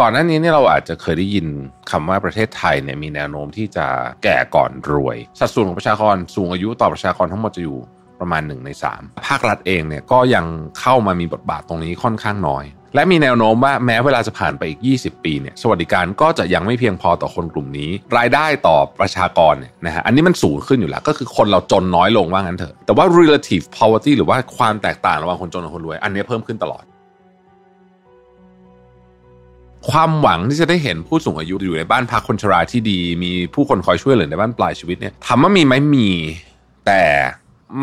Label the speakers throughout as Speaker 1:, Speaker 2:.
Speaker 1: ก่อนหน้านี้เนี่ยเราอาจจะเคยได้ยินคำว่าประเทศไทยเนี่ยมีแนวโน้มที่จะแก่ก่อนรวย สัดส่วนของประชากรสูงอายุต่อประชากรทั้งหมดจะอยู่ประมาณ 1 ใน 3 ภาครัฐเองเนี่ยก็ยังเข้ามามีบทบาทตรงนี้ค่อนข้างน้อย และมีแนวโน้มว่าแม้เวลาจะผ่านไปอีก 20 ปีเนี่ยสวัสดิการก็จะยังไม่เพียงพอต่อคนกลุ่มนี้ รายได้ต่อประชากรเนี่ยนะฮะอันนี้มันสูงขึ้นอยู่แล้ว ก็คือคนเราจนน้อยลงว่างั้นเถอะแต่ว่า relative poverty หรือว่าความแตกต่างระหว่างคนจนกับคนรวย อันนี้เพิ่มขึ้นตลอด ความหวังที่จะได้เห็นผู้สูงอายุอยู่ในบ้านพักคนชราที่ดี มีผู้คนคอยช่วยเหลือในบ้านปลายชีวิตเนี่ยถามว่ามีไหมมี แต่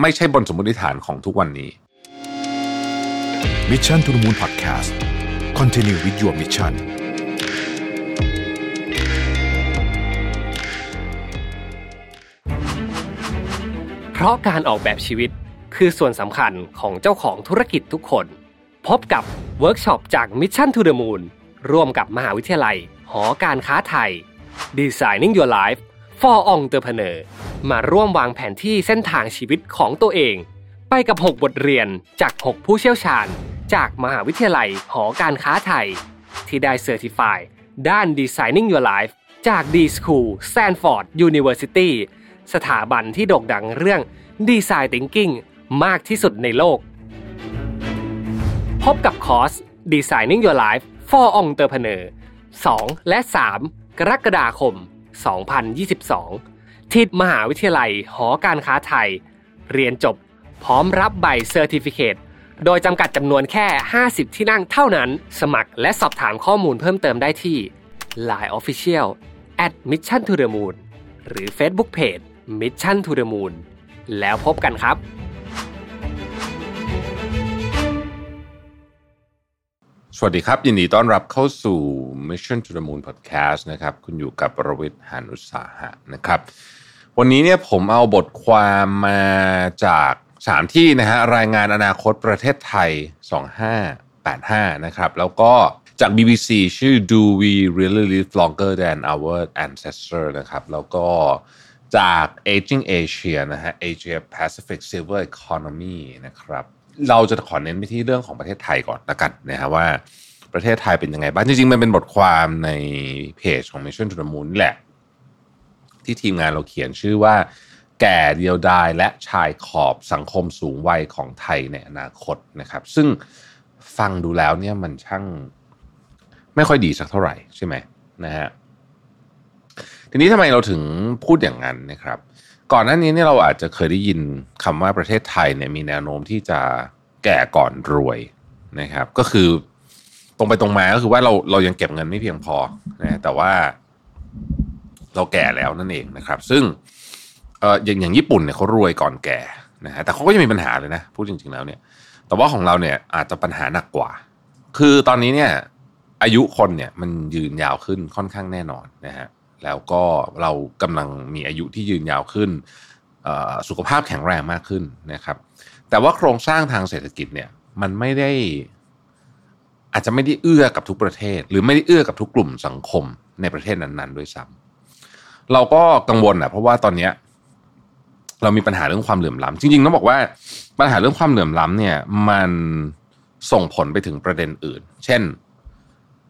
Speaker 1: ไม่ใช่บนสมมติฐานของทุกวันนี้
Speaker 2: Mission to the Moon Podcast Continue with your mission
Speaker 3: เพราะการออกแบบชีวิตคือส่วนสำคัญของเจ้าของธุรกิจทุกคน พบกับเวิร์กช็อปจาก Mission to the Moon ร่วมกับมหาวิทยาลัย หอการค้าไทย Designing Your Life for Entrepreneur มาร่วมวางแผนที่เส้นทางชีวิตของตัวเอง ไปกับ 6 บทเรียนจาก 6 ผู้เชี่ยวชาญ จากมหาวิทยาลัยหอการค้าไทย ที่ได้ certified ด้าน Designing Your Life จาก D School Stanford University สถาบันที่โด่งดังเรื่อง Design Thinking มากที่สุดในโลก พบกับคอร์ส Designing Your Life for Entrepreneur 2 และ 3 กรกฎาคม 2022 ที่มหาวิทยาลัยหอการค้าไทย เรียนจบพร้อมรับใบ certificate โดยจำกัดจำนวนแค่ 50 ที่นั่งเท่านั้น สมัครและสอบถามข้อมูลเพิ่มเติมได้ที่ Line Official at Mission to the Moon หรือ Facebook Page Mission to the Moon แล้วพบกันครับ
Speaker 1: สวัสดีครับ ยินดีต้อนรับเข้าสู่ Mission to the Moon Podcast นะครับ คุณอยู่กับประวิทย์หานุสาหะนะครับ วันนี้เนี่ยผมเอาบทความมาจาก3ที่นะฮะรายงานอนาคตประเทศไทย 2585 นะครับ แล้วก็จาก BBC ชื่อ Do We Really Live Longer Than Our Ancestor นะครับ แล้วก็จาก Aging Asia นะฮะ Asia Pacific Silver Economy นะครับ เราจะขอเน้นไปที่เรื่องของประเทศไทยก่อนละกันนะฮะว่าประเทศไทยเป็นยังไงบ้างจริงๆ มันเป็นบทความในเพจของ Mission to the Moon นี่แหละ ที่ทีมงานเราเขียนชื่อว่า แก่เดียวดายและชายขอบสังคมสูงวัยของไทยในอนาคตนะครับ ซึ่งฟังดูแล้วเนี่ยมันช่างไม่ค่อยดีสักเท่าไหร่ใช่ไหมนะฮะทีนี้ทำไมเราถึงพูดอย่างนั้นนะครับ ก่อนหน้านี้เนี่ยเราอาจจะเคยได้ยินคำว่าประเทศไทยเนี่ยมีแนวโน้มที่จะแก่ก่อนรวยนะครับ ก็คือตรงไปตรงมาก็คือว่าเราเรายังเก็บเงินไม่เพียงพอนะแต่ว่าเราแก่แล้วนั่นเองนะครับ ซึ่งเอออย่างอย่างญี่ปุ่นเนี่ยเขารวยก่อนแก่นะฮะแต่เขาก็ยังมีปัญหาเลยนะพูดจริง ๆแล้วเนี่ย แต่ว่าของเราเนี่ยอาจจะปัญหาหนักกว่า คือตอนนี้เนี่ย อายุคนเนี่ยมันยืนยาวขึ้นค่อนข้างแน่นอนนะฮะ แล้วก็เรากำลังมีอายุที่ยืนยาวขึ้น สุขภาพแข็งแรงมากขึ้นนะครับ แต่ว่าโครงสร้างทางเศรษฐกิจเนี่ยมันไม่ได้อาจจะไม่ได้เอื้อกับทุกประเทศ หรือไม่ได้เอื้อกับทุกกลุ่มสังคมในประเทศนั้นๆ ด้วยซ้ำเราก็กังวลอะเพราะว่าตอนเนี้เรามีปัญหาเรื่องความเหลื่อมล้ำจริงๆต้องบอกว่าปัญหาเรื่องความเหลื่อมล้ำเนี่ยมันส่งผลไปถึงประเด็นอื่น เช่น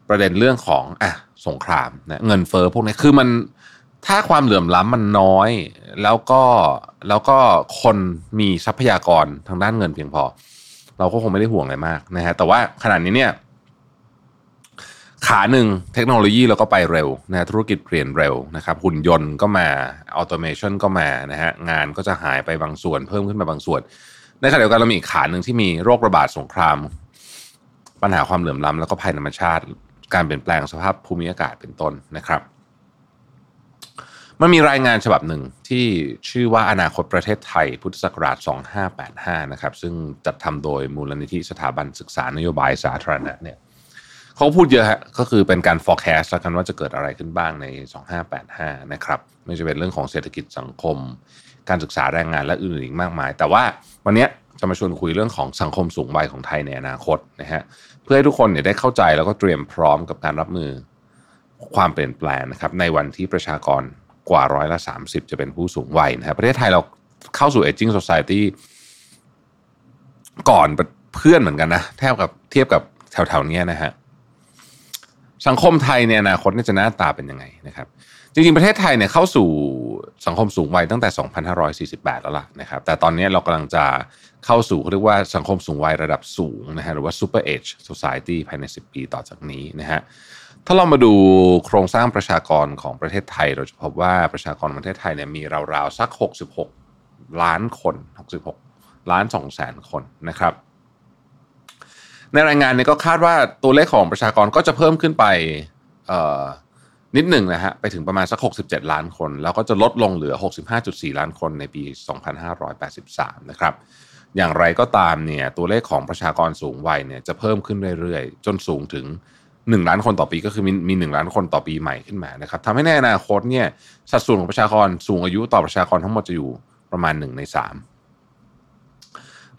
Speaker 1: ประเด็นเรื่องของอะสงครามนะเงินเฟอ้อพวกนี้คือมันถ้าความเหลื่อมล้ำมันน้อย แล้วก็แล้วก็คนมีทรัพยากรทางด้านเงินเพียงพอ เราก็คงไม่ได้ห่วงอะไรมากนะฮะแต่ว่าขนาดนี้เนี่ย ขาหนึ่งเทคโนโลยีเราก็ไปเร็วนะธุรกิจเปลี่ยนเร็วนะครับหุ่นยนต์ก็มา automation ก็มานะฮะงานก็จะหายไปบางส่วน เพิ่มขึ้นมาบางส่วนในขณะเดียวกันเรามีอีกขาหนึ่งที่มีโรคระบาดสงคราม ปัญหาความเหลื่อมล้ำแล้วก็ภัยธรรมชาติ การเปลี่ยนแปลงสภาพภูมิอากาศเป็นต้นนะครับ มันมีรายงานฉบับหนึ่งที่ชื่อว่าอนาคตประเทศไทย พุทธศักราช 2585 นะครับ ซึ่งจัดทำโดยมูลนิธิสถาบันศึกษานโยบายสาธารณะเนี่ยเขาพูดเยอะฮะก็คือเป็นการ forecast แล้วกันว่าจะเกิดอะไรขึ้นบ้างใน 2585 นะครับ ไม่ใช่เป็นเรื่องของเศรษฐกิจสังคม การศึกษาแรงงานและอื่นๆอีกมากมาย แต่ว่าวันนี้จะมาชวนคุยเรื่องของสังคมสูงวัยของไทยในอนาคตนะฮะ เพื่อให้ทุกคนเนี่ยได้เข้าใจแล้วก็เตรียมพร้อมกับการรับมือ ความเปลี่ยนแปลงนะครับ ในวันที่ประชากรกว่าร้อยละ 30 จะเป็นผู้สูงวัยนะครับประเทศไทยเราเข้าสู่ aging society ก่อนเพื่อนเหมือนกันนะเทียบกับเทียบกับแถวๆนี้นะฮะ สังคมไทยในอนาคตนี่จะหน้าตาเป็นยังไงนะครับ จริงๆ ประเทศไทยเนี่ยเข้าสู่สังคมสูงวัยตั้งแต่ 2548 แล้วล่ะนะครับ แต่ตอนนี้เรากำลังจะเข้าสู่เขาเรียกว่าสังคมสูงวัยระดับสูงนะฮะหรือว่า super age society ภายใน 10 ปีต่อจากนี้นะฮะถ้าเรามาดูโครงสร้างประชากรของประเทศไทย เราจะพบว่าประชากรประเทศไทยเนี่ยมีราวๆสัก 66 ล้านคน 66 ล้าน2แสนคนนะครับ ในรายงานเนี่ยก็คาดว่าตัวเลขของประชากรก็จะเพิ่มขึ้นไปนิดหนึ่งนะฮะไปถึงประมาณสัก 67 ล้านคน แล้วก็จะลดลงเหลือ 65.4 ล้านคนในปี 2583 นะครับ อย่างไรก็ตามเนี่ยตัวเลขของประชากรสูงวัยเนี่ยจะเพิ่มขึ้นเรื่อยๆ จนสูงถึง 1 ล้านคนต่อปีก็คือมีมี1ล้านคนต่อปีใหม่ขึ้นมานะครับทำให้ในอนาคตเนี่ยสัดส่วนของประชากรสูงอายุต่อประชากรทั้งหมดจะอยู่ประมาณ 1 ใน 3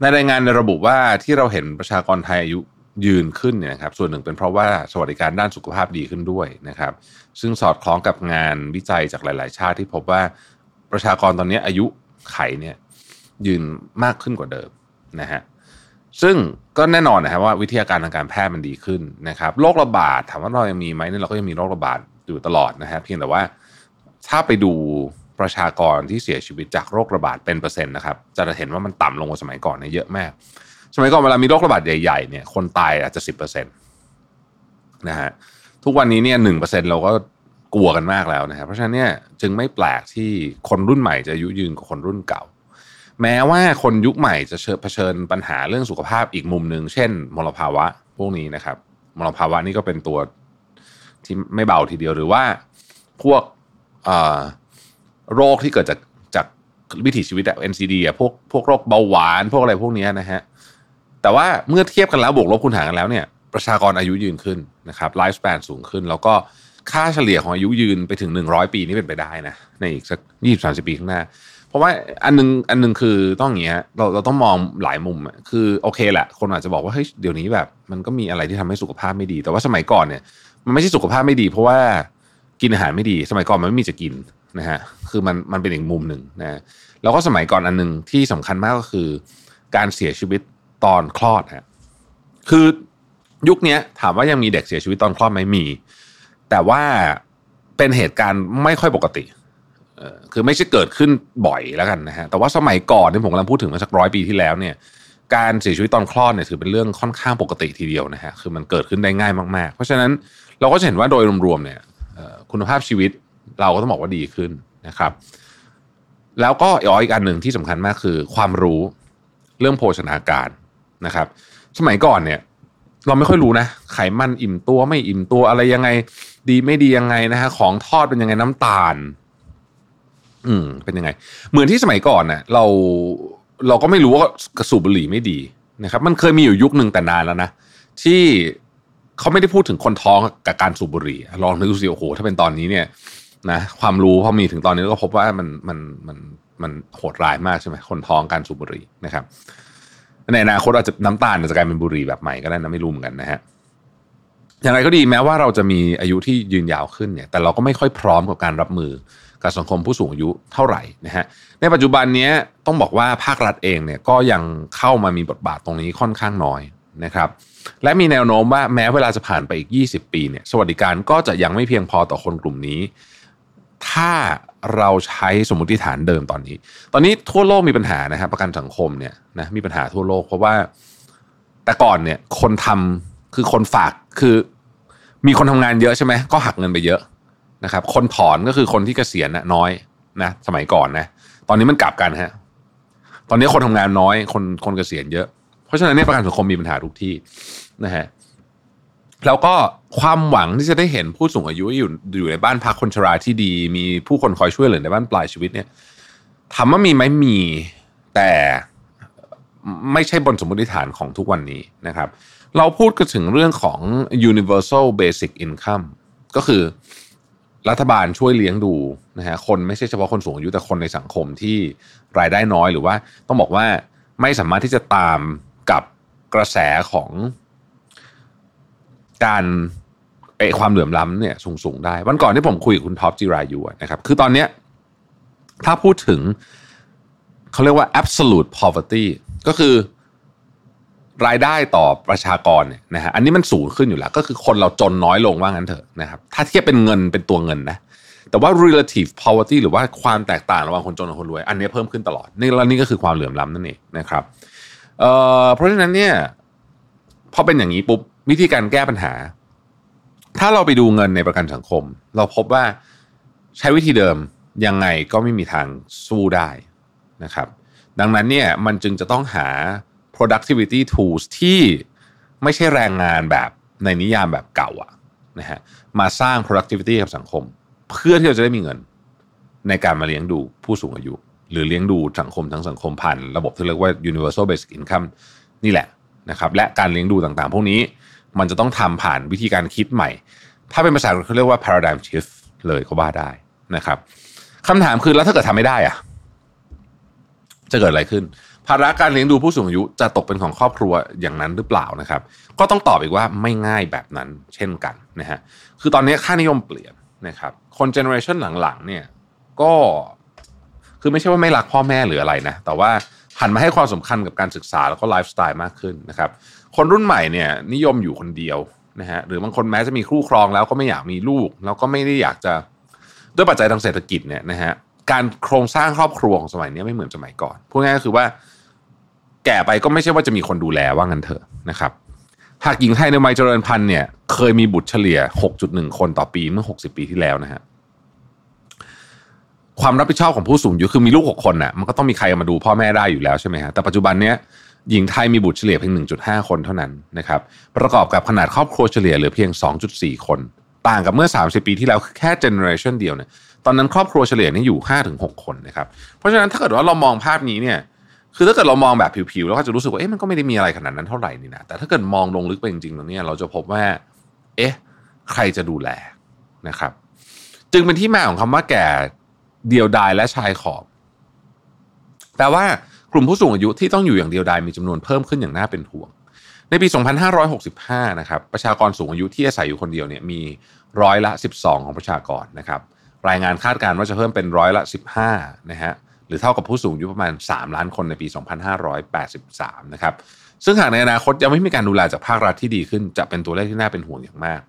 Speaker 1: ในรายงานระบุว่าที่เราเห็นประชากรไทยอายุยืนขึ้นเนี่ยนะครับส่วนหนึ่งเป็นเพราะว่าสวัสดิการด้านสุขภาพดีขึ้นด้วยนะครับ ซึ่งสอดคล้องกับงานวิจัยจากหลาย ๆ ชาติที่พบว่าประชากรตอนนี้อายุไขเนี่ยยืนมากขึ้นกว่าเดิมนะฮะซึ่งก็แน่นอนนะครับว่าวิทยาการทางการแพทย์มันดีขึ้นนะครับโรคระบาดถามว่าเรายังมีไหมเนี่ยเราก็ยังมีโรคระบาดอยู่ตลอดนะฮะเพียงแต่ว่าถ้าไปดู ประชากรที่เสียชีวิตจากโรคระบาดเป็นเปอร์เซ็นต์นะครับจะเห็นว่ามันต่ำลงกว่าสมัยก่อนเนี่ยเยอะมาก สมัยก่อนเวลามีโรคระบาดใหญ่ๆเนี่ยคนตายอาจจะสิบเปอร์เซ็นต์นะฮะทุกวันนี้เนี่ยหนึ่งเปอร์เซ็นต์เราก็กลัวกันมากแล้วนะครับเพราะฉะนั้นเนี่ยจึงไม่แปลกที่คนรุ่นใหม่จะอายุยืนกว่าคนรุ่นเก่า แม้ว่าคนยุคใหม่จะเผชิญปัญหาเรื่องสุขภาพอีกมุมหนึ่งเช่น มลภาวะพวกนี้นะครับมลภาวะนี่ก็เป็นตัวที่ไม่เบาทีเดียวหรือว่าพวก โรคที่เกิดจากจากวิถีชีวิตแบบ NCD อะพวกพวกโรคเบาหวาน พวกอะไรพวกนี้นะฮะแต่ว่าเมื่อเทียบกันแล้วบวกลบคูณหารกันแล้วเนี่ย ประชากรอายุยืนขึ้นนะครับไลฟ์สเปนสูงขึ้น แล้วก็ค่าเฉลี่ยของอายุยืนไปถึง 100 ปีนี่เป็นไปได้นะในอีกสักยี่สิบสามสิบปีข้างหน้า เพราะว่าอันนึงอันนึงคือต้องอย่างเงี้ยเราเราต้องมองหลายมุมคือโอเคแหละคนอาจจะบอกว่าเฮ้ยเดี๋ยวนี้แบบ มันก็มีอะไรที่ทำให้สุขภาพไม่ดี แต่ว่าสมัยก่อนเนี่ยมันไม่ใช่สุขภาพไม่ดี เพราะว่ากินอาหารไม่ดี สมัยก่อนมันไม่มีจะกิน นะฮะคือมันมันเป็นอีกมุมหนึ่งนะแล้วก็สมัยก่อนอันหนึ่งที่สำคัญมากก็คือ การเสียชีวิตตอนคลอดฮะคือยุคนี้ถามว่ายังมีเด็กเสียชีวิตตอนคลอดไหมมี แต่ว่าเป็นเหตุการณ์ไม่ค่อยปกติคือไม่ใช่เกิดขึ้นบ่อยแล้วกันนะฮะแต่ว่าสมัยก่อนที่ผมกำลังพูดถึงมาสักร้อยปีที่แล้วเนี่ยการเสียชีวิตตอนคลอดเนี่ยถือเป็นเรื่องค่อนข้างปกติทีเดียวนะฮะคือมันเกิดขึ้นได้ง่ายมากๆ เพราะฉะนั้นเราก็จะเห็นว่าโดยรวมๆเนี่ยคุณภาพชีวิต เราก็ต้องบอกว่าดีขึ้นนะครับ แล้วก็อีกอันหนึ่งที่สำคัญมากคือ ความรู้เรื่องโภชนาการนะครับ สมัยก่อนเนี่ย เราไม่ค่อยรู้นะไขมันอิ่มตัวไม่อิ่มตัวอะไรยังไง ดีไม่ดียังไงนะฮะของทอดเป็นยังไงน้ำตาล อืม เป็นยังไง เหมือนที่สมัยก่อนเนะ่ยเราเราก็ไม่รู้ว่ากระสูบบุหรี่ไม่ดีนะครับ มันเคยมีอยู่ยุคหนึ่งแต่นานแล้วนะที่เขาไม่ได้พูดถึงคนท้องกับการสูบบุหรี่ลองนึกดูสิโอ้โหถ้าเป็นตอนนี้เนี่ย นะความรู้พอมีถึงตอนนี้ก็พบว่ามันมันมันมันโหดร้ายมากใช่ไหมคนท้องการสูบบุหรี่นะครับในอนาคตอาจจะน้ำตาลจะกลายเป็นบุหรี่แบบใหม่ก็ได้นะไม่รู้เหมือนกันนะฮะอย่างไรก็ดีแม้ว่าเราจะมีอายุที่ยืนยาวขึ้นเนี่ย แต่เราก็ไม่ค่อยพร้อมกับการรับมือกับสังคมผู้สูงอายุเท่าไหร่นะฮะในปัจจุบันนี้ต้องบอกว่าภาครัฐเองเนี่ยก็ยังเข้ามามีบทบาทตรงนี้ค่อนข้างน้อยนะครับ และมีแนวโน้มว่าแม้เวลาจะผ่านไปอีก 20 ปีเนี่ย สวัสดิการก็จะยังไม่เพียงพอต่อคนกลุ่มนี้ ถ้าเราใช้สมมติฐานเดิมตอนนี้ ตอนนี้ทั่วโลกมีปัญหานะครับประกันสังคมเนี่ยนะมีปัญหาทั่วโลกเพราะว่าแต่ก่อนเนี่ยคนทำคือคนฝากคือมีคนทำงานเยอะใช่ไหมก็หักเงินไปเยอะนะครับ คนถอนก็คือคนที่เกษียณน้อยนะสมัยก่อนนะ ตอนนี้มันกลับกันฮะตอนนี้คนทำงานน้อย คนคนเกษียณเยอะ เพราะฉะนั้นเนี่ยประกันสังคมมีปัญหาทุกที่นะฮะ แล้วก็ความหวังที่จะได้เห็นผู้สูงอายุอยู่อยู่ในบ้านพักคนชราที่ดี มีผู้คนคอยช่วยเหลือในบ้านปลายชีวิตเนี่ยถามว่ามีไหมมีแต่ไม่ใช่บนสมมติฐานของทุกวันนี้นะครับ เราพูดกันถึงเรื่องของ universal basic income ก็คือรัฐบาลช่วยเลี้ยงดูนะฮะคนไม่ใช่เฉพาะคนสูงอายุแต่คนในสังคมที่รายได้น้อยหรือว่าต้องบอกว่าไม่สามารถที่จะตามกับกระแสของ การไอความเหลื่อมล้ำเนี่ยสูงๆได้วันก่อนที่ผมคุยกับคุณท็อปจิรายุนะครับ คือตอนเนี้ยถ้าพูดถึงเขาเรียกว่า absolute poverty ก็คือรายได้ต่อประชากรเนี่ยนะฮะอันนี้มันสูงขึ้นอยู่แล้ว ก็คือคนเราจนน้อยลงว่างั้นเถอะนะครับ ถ้าเทียบเป็นเงินเป็นตัวเงินนะ แต่ว่า relative poverty หรือว่าความแตกต่างระหว่างคนจนกับคนรวย อันนี้เพิ่มขึ้นตลอดนี่แล้วนี่ก็คือความเหลื่อมล้ำนั่นเองนะครับเเพราะฉะนั้นเนี่ยพอเป็นอย่างนี้ปุ๊บ วิธีการแก้ปัญหา ถ้าเราไปดูเงินในประกันสังคม เราพบว่าใช้วิธีเดิมยังไงก็ไม่มีทางสู้ได้นะครับ ดังนั้นเนี่ยมันจึงจะต้องหา productivity tools ที่ไม่ใช่แรงงานแบบในนิยามแบบเก่าอะนะฮะมาสร้าง productivity กับสังคม เพื่อที่เราจะได้มีเงินในการมาเลี้ยงดูผู้สูงอายุ หรือเลี้ยงดูสังคมทั้งสังคมผ่านระบบที่เรียกว่า universal basic income นี่แหละนะครับและการเลี้ยงดูต่างๆ พวกนี้ มันจะต้องทำผ่านวิธีการคิดใหม่ ถ้าเป็นภาษาเขาเรียกว่า paradigm shift เลยก็ว่าได้นะครับคำถามคือแล้วถ้าเกิดทำไม่ได้อะจะเกิดอะไรขึ้น ภาระการเลี้ยงดูผู้สูงอายุจะตกเป็นของครอบครัวอย่างนั้นหรือเปล่านะครับ ก็ต้องตอบอีกว่าไม่ง่ายแบบนั้นเช่นกันนะฮะคือตอนนี้ค่านิยมเปลี่ยนนะครับ คนเจเนอเรชันหลังๆ เนี่ยก็คือไม่ใช่ว่าไม่รักพ่อแม่หรืออะไรนะ แต่ว่าหันมาให้ความสำคัญกับการศึกษาแล้วก็ไลฟ์สไตล์มากขึ้นนะครับ คนรุ่นใหม่เนี่ยนิยมอยู่คนเดียวนะฮะหรือบางคนแม้จะมีคู่ครองแล้วก็ไม่อยากมีลูก แล้วก็ไม่ได้อยากจะด้วยปัจจัยทางเศรษฐกิจเนี่ยนะฮะการโครงสร้างครอบครัวของสมัยนี้ไม่เหมือนสมัยก่อนพูดง่ายก็คือว่า แก่ไปก็ไม่ใช่ว่าจะมีคนดูแลว่างั้นเถอะนะครับหากหญิงไทยในวัยเจริญพันธุ์เนี่ยเคยมีบุตรเฉลี่ย 6.1 คนต่อปีเมื่อ 60 ปีที่แล้วนะฮะความรับผิดชอบของผู้สูงอายุคือมีลูก 6 คนน่ะมันก็ต้องมีใครมาดูพ่อแม่ได้อยู่แล้วใช่ไหมฮะแต่ปัจจุบันเนี้ย หญิงไทยมีบุตรเฉลี่ยเพียง 1.5 คนเท่านั้นนะครับประกอบกับขนาดครอบครัวเฉลี่ยเหลือเพียง 2.4 คน ต่างกับเมื่อ 30 ปีที่แล้วแค่เจเนอเรชันเดียวเนี่ยตอนนั้นครอบครัวเฉลี่ยนี่อยู่ 5-6 คนนะครับเพราะฉะนั้นถ้าเกิดว่าเรามองภาพนี้เนี่ยคือถ้าเกิดเรามองแบบผิวๆเราก็จะรู้สึกว่าเอ๊ะมันก็ไม่ได้มีอะไรขนาดนั้นเท่าไหร่นี่นะแต่ถ้าเกิดมองลงลึกไปจริงๆแล้วเนี่ยเราจะพบว่าเอ๊ะใครจะดูแลนะครับ จึงเป็นที่มาของคำว่าแก่เดียวดายและชายขอบแปลว่า ลุ่มผู้สูงอายุที่ต้องอยู่อย่างเดียวดายมีจำนวนเพิ่มขึ้นอย่างน่าเป็นห่วง ในปี 2565 นะครับประชากรสูงอายุที่อาศัยอยู่คนเดียวเนี่ยมีร้อยละ 12 ของประชากรนะครับรายงานคาดการณ์ว่าจะเพิ่มเป็นร้อยละ 15 นะฮะหรือเท่ากับผู้สูงอายุประมาณ 3 ล้านคนในปี 2583 นะครับซึ่งหากในอนาคตยังไม่มีการดูแลจากภาครัฐที่ดีขึ้น จะเป็นตัวเลขที่น่าเป็นห่วงอย่างมาก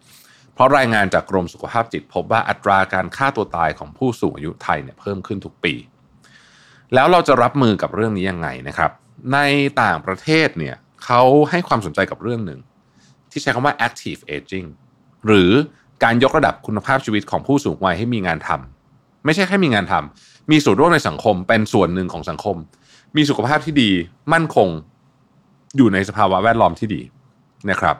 Speaker 1: เพราะรายงานจากกรมสุขภาพจิต พบว่าอัตราการฆ่าตัวตายของผู้สูงอายุไทยเนี่ยเพิ่มขึ้นทุกปี แล้วเราจะรับมือกับเรื่องนี้ยังไงนะครับ ในต่างประเทศเนี่ยเขาให้ความสนใจกับเรื่องหนึ่ง ที่ใช้คำว่า active aging หรือการยกระดับคุณภาพชีวิตของผู้สูงวัยให้มีงานทำไม่ใช่แค่มีงานทำมีส่วนร่วมในสังคมเป็นส่วนหนึ่งของสังคม มีสุขภาพที่ดีมั่นคงอยู่ในสภาวะแวดล้อมที่ดีนะครับ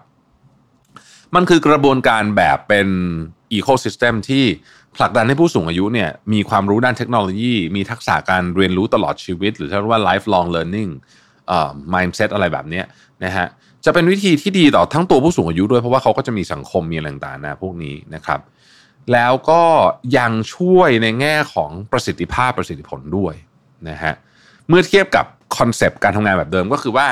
Speaker 1: มันคือกระบวนการแบบเป็นอีโคซิสเต็มที่ ผลักดันให้ผู้สูงอายุเนี่ยมีความรู้ด้านเทคโนโลยี มีทักษะการเรียนรู้ตลอดชีวิต หรือที่เรียกว่า lifelong learning เอ่อ mindset อะไรแบบนี้นะฮะจะเป็นวิธีที่ดีต่อทั้งตัวผู้สูงอายุด้วยเพราะว่าเขาก็จะมีสังคมมีอะไรต่างๆนะพวกนี้นะครับ แล้วก็ยังช่วยในแง่ของประสิทธิภาพประสิทธิผลด้วยนะฮะเมื่อเทียบกับคอนเซปต์การทำงานแบบเดิมก็คือว่า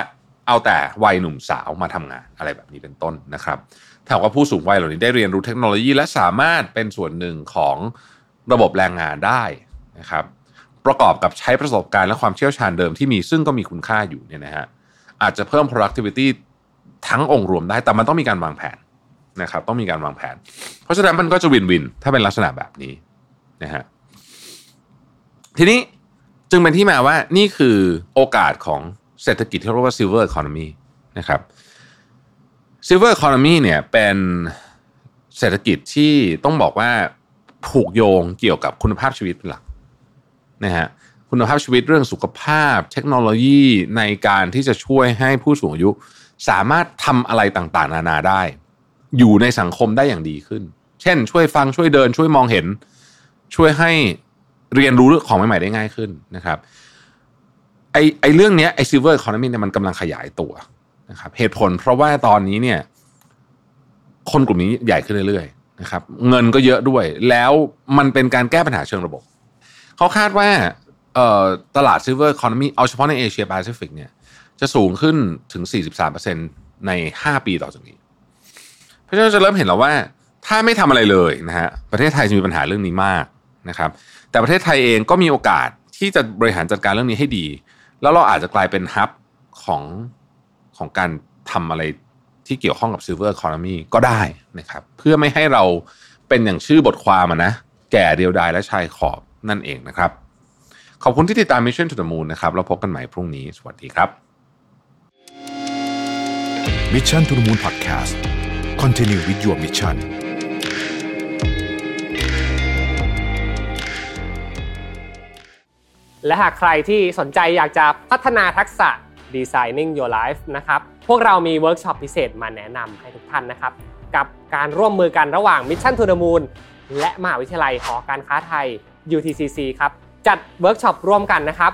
Speaker 1: เอาแต่วัยหนุ่มสาวมาทำงานอะไรแบบนี้เป็นต้นนะครับ ถ้าว่าผู้สูงวัยเหล่านี้ได้เรียนรู้เทคโนโลยี และสามารถเป็นส่วนหนึ่งของระบบแรงงานได้นะครับประกอบกับใช้ประสบการณ์และความเชี่ยวชาญเดิมที่มีซึ่งก็มีคุณค่าอยู่เนี่ยนะฮะอาจจะเพิ่ม productivity ทั้งองค์รวมได้แต่มันต้องมีการวางแผนนะครับต้องมีการวางแผน เพราะฉะนั้นมันก็จะวินวินถ้าเป็นลักษณะแบบนี้นะฮะทีนี้จึงเป็นที่มาว่านี่คือโอกาสของเศรษฐกิจที่เรียกว่า silver economy นะครับ silver economy เนี่ยเป็นเศรษฐกิจที่ต้องบอกว่าผูกโยงเกี่ยวกับคุณภาพชีวิตเป็นหลักนะฮะคุณภาพชีวิตเรื่องสุขภาพ เทคโนโลยีในการที่จะช่วยให้ผู้สูงอายุ สามารถทำอะไรต่างๆ นานาได้ อยู่ในสังคมได้อย่างดีขึ้น เช่น ช่วยฟังช่วยเดิน ช่วยมองเห็น ช่วยให้เรียนรู้เรื่องของใหม่ๆได้ง่ายขึ้นนะครับไอไอเรื่องนี้ไอ silver economy เนี่ยมันกำลังขยายตัว นะครับเหตุผลเพราะว่าตอนนี้เนี่ย คนกลุ่มนี้ใหญ่ขึ้นเรื่อยๆนะครับ เงินก็เยอะด้วย แล้วมันเป็นการแก้ปัญหาเชิงระบบ เขาคาดว่าตลาด silver economy เอาเฉพาะในเอเชียแปซิฟิกเนี่ย จะสูงขึ้นถึง 43%ใน 5 ปีต่อจากนี้ เพราะฉะนั้นจะเริ่มเห็นแล้วว่า ถ้าไม่ทำอะไรเลยนะฮะประเทศไทยจะมีปัญหาเรื่องนี้มากนะครับ แต่ประเทศไทยเองก็มีโอกาสที่จะบริหารจัดการเรื่องนี้ให้ดี แล้วเราอาจจะกลายเป็นฮับของ ของการทำอะไรที่เกี่ยวข้องกับ Silver Economy ก็ได้นะครับ เพื่อไม่ให้เราเป็นอย่างชื่อบทความนะ แก่เดียวดายและชายขอบนั่นเองนะครับ ขอบคุณที่ติดตาม Mission to the Moon นะครับเราพบกันใหม่พรุ่งนี้ สวัสดีครับ
Speaker 2: Mission to the Moon Podcast Continue with your mission
Speaker 3: และหากใครที่สนใจอยากจะพัฒนาทักษะ Designing Your Life นะครับ พวกเรามีเวิร์กช็อปพิเศษมาแนะนำให้ทุกท่านนะครับ กับการร่วมมือกันระหว่าง Mission to the Moon และมหาวิทยาลัยหอการค้าไทย UTCC ครับ จัดเวิร์กช็อปร่วมกันนะครับ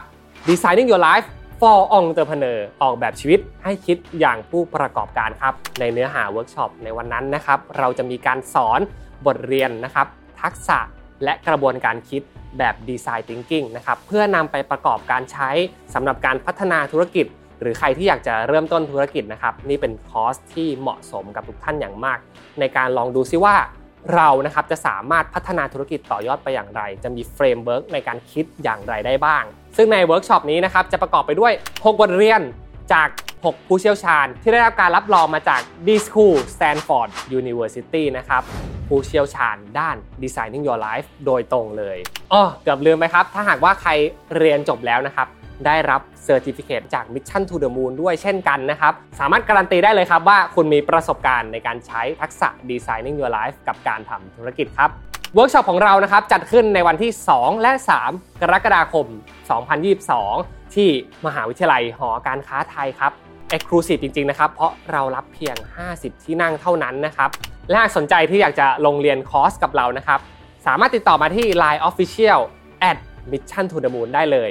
Speaker 3: Designing Your Life for Entrepreneur ออกแบบชีวิตให้คิดอย่างผู้ประกอบการครับ ในเนื้อหาเวิร์กช็อปในวันนั้นนะครับ เราจะมีการสอนบทเรียนนะครับ ทักษะและกระบวนการคิดแบบ Design Thinking นะครับ เพื่อนำไปประกอบการใช้สำหรับการพัฒนาธุรกิจ หรือใครที่อยากจะเริ่มต้นธุรกิจนะครับ นี่เป็นคอร์สที่เหมาะสมกับทุกท่านอย่างมาก ในการลองดูซิว่าเรานะครับจะสามารถพัฒนาธุรกิจต่อยอดไปอย่างไร จะมี framework ในการคิดอย่างไรได้บ้าง ซึ่งในเวิร์กช็อปนี้นะครับจะประกอบไปด้วย 6 บทเรียนจาก 6 ผู้เชี่ยวชาญ ที่ได้รับการรับรองมาจาก D School Stanford University นะครับผู้เชี่ยวชาญด้าน Designing Your Life โดยตรงเลยอ๋อเกือบลืมไปครับ ถ้าหากว่าใครเรียนจบแล้วนะครับ ได้รับ certificate จาก Mission to the Moon ด้วยเช่นกันนะครับ สามารถการันตีได้เลยครับว่าคุณมีประสบการณ์ในการใช้ทักษะ Designing Your Life กับการทำธุรกิจครับเวิร์กช็อปของเรานะครับจัดขึ้นในวันที่ 2 และ 3 กรกฎาคม 2022 ที่มหาวิทยาลัยหอการค้าไทยครับ Exclusive จริงๆนะครับ เพราะเรารับเพียง 50 ที่นั่งเท่านั้นนะครับและหากสนใจที่อยากจะลงเรียนคอร์สกับเรานะครับ สามารถติดต่อมาที่ Line Official at Mission to the Moon ได้เลย